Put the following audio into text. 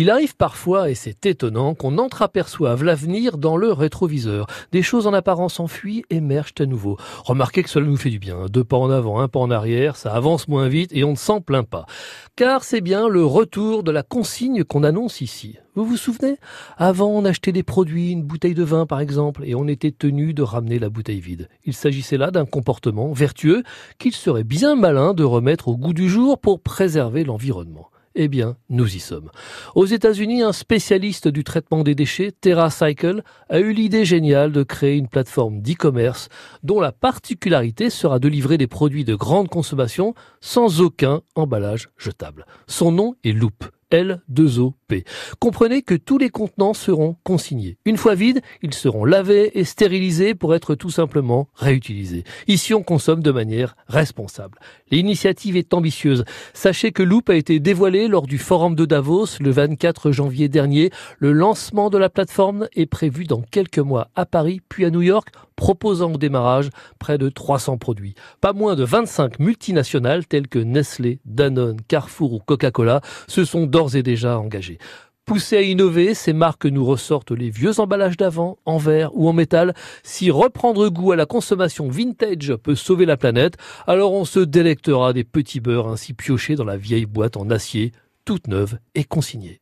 Il arrive parfois, et c'est étonnant, qu'on entreaperçoive l'avenir dans le rétroviseur. Des choses en apparence enfuies émergent à nouveau. Remarquez que cela nous fait du bien. Deux pas en avant, un pas en arrière, ça avance moins vite et on ne s'en plaint pas. Car c'est bien le retour de la consigne qu'on annonce ici. Vous vous souvenez? Avant, on achetait des produits, une bouteille de vin par exemple, et on était tenu de ramener la bouteille vide. Il s'agissait là d'un comportement vertueux qu'il serait bien malin de remettre au goût du jour pour préserver l'environnement. Eh bien, nous y sommes. Aux États-Unis, un spécialiste du traitement des déchets, TerraCycle, a eu l'idée géniale de créer une plateforme d'e-commerce dont la particularité sera de livrer des produits de grande consommation sans aucun emballage jetable. Son nom est Loop. L2OP. Comprenez que tous les contenants seront consignés. Une fois vides, ils seront lavés et stérilisés pour être tout simplement réutilisés. Ici, on consomme de manière responsable. L'initiative est ambitieuse. Sachez que Loop a été dévoilé lors du forum de Davos le 24 janvier dernier. Le lancement de la plateforme est prévu dans quelques mois à Paris puis à New York proposant au démarrage près de 300 produits. Pas moins de 25 multinationales telles que Nestlé, Danone, Carrefour ou Coca-Cola se sont d'ores et déjà engagées. Poussées à innover, ces marques nous ressortent les vieux emballages d'avant, en verre ou en métal. Si reprendre goût à la consommation vintage peut sauver la planète, alors on se délectera des petits beurres ainsi piochés dans la vieille boîte en acier, toute neuve et consignée.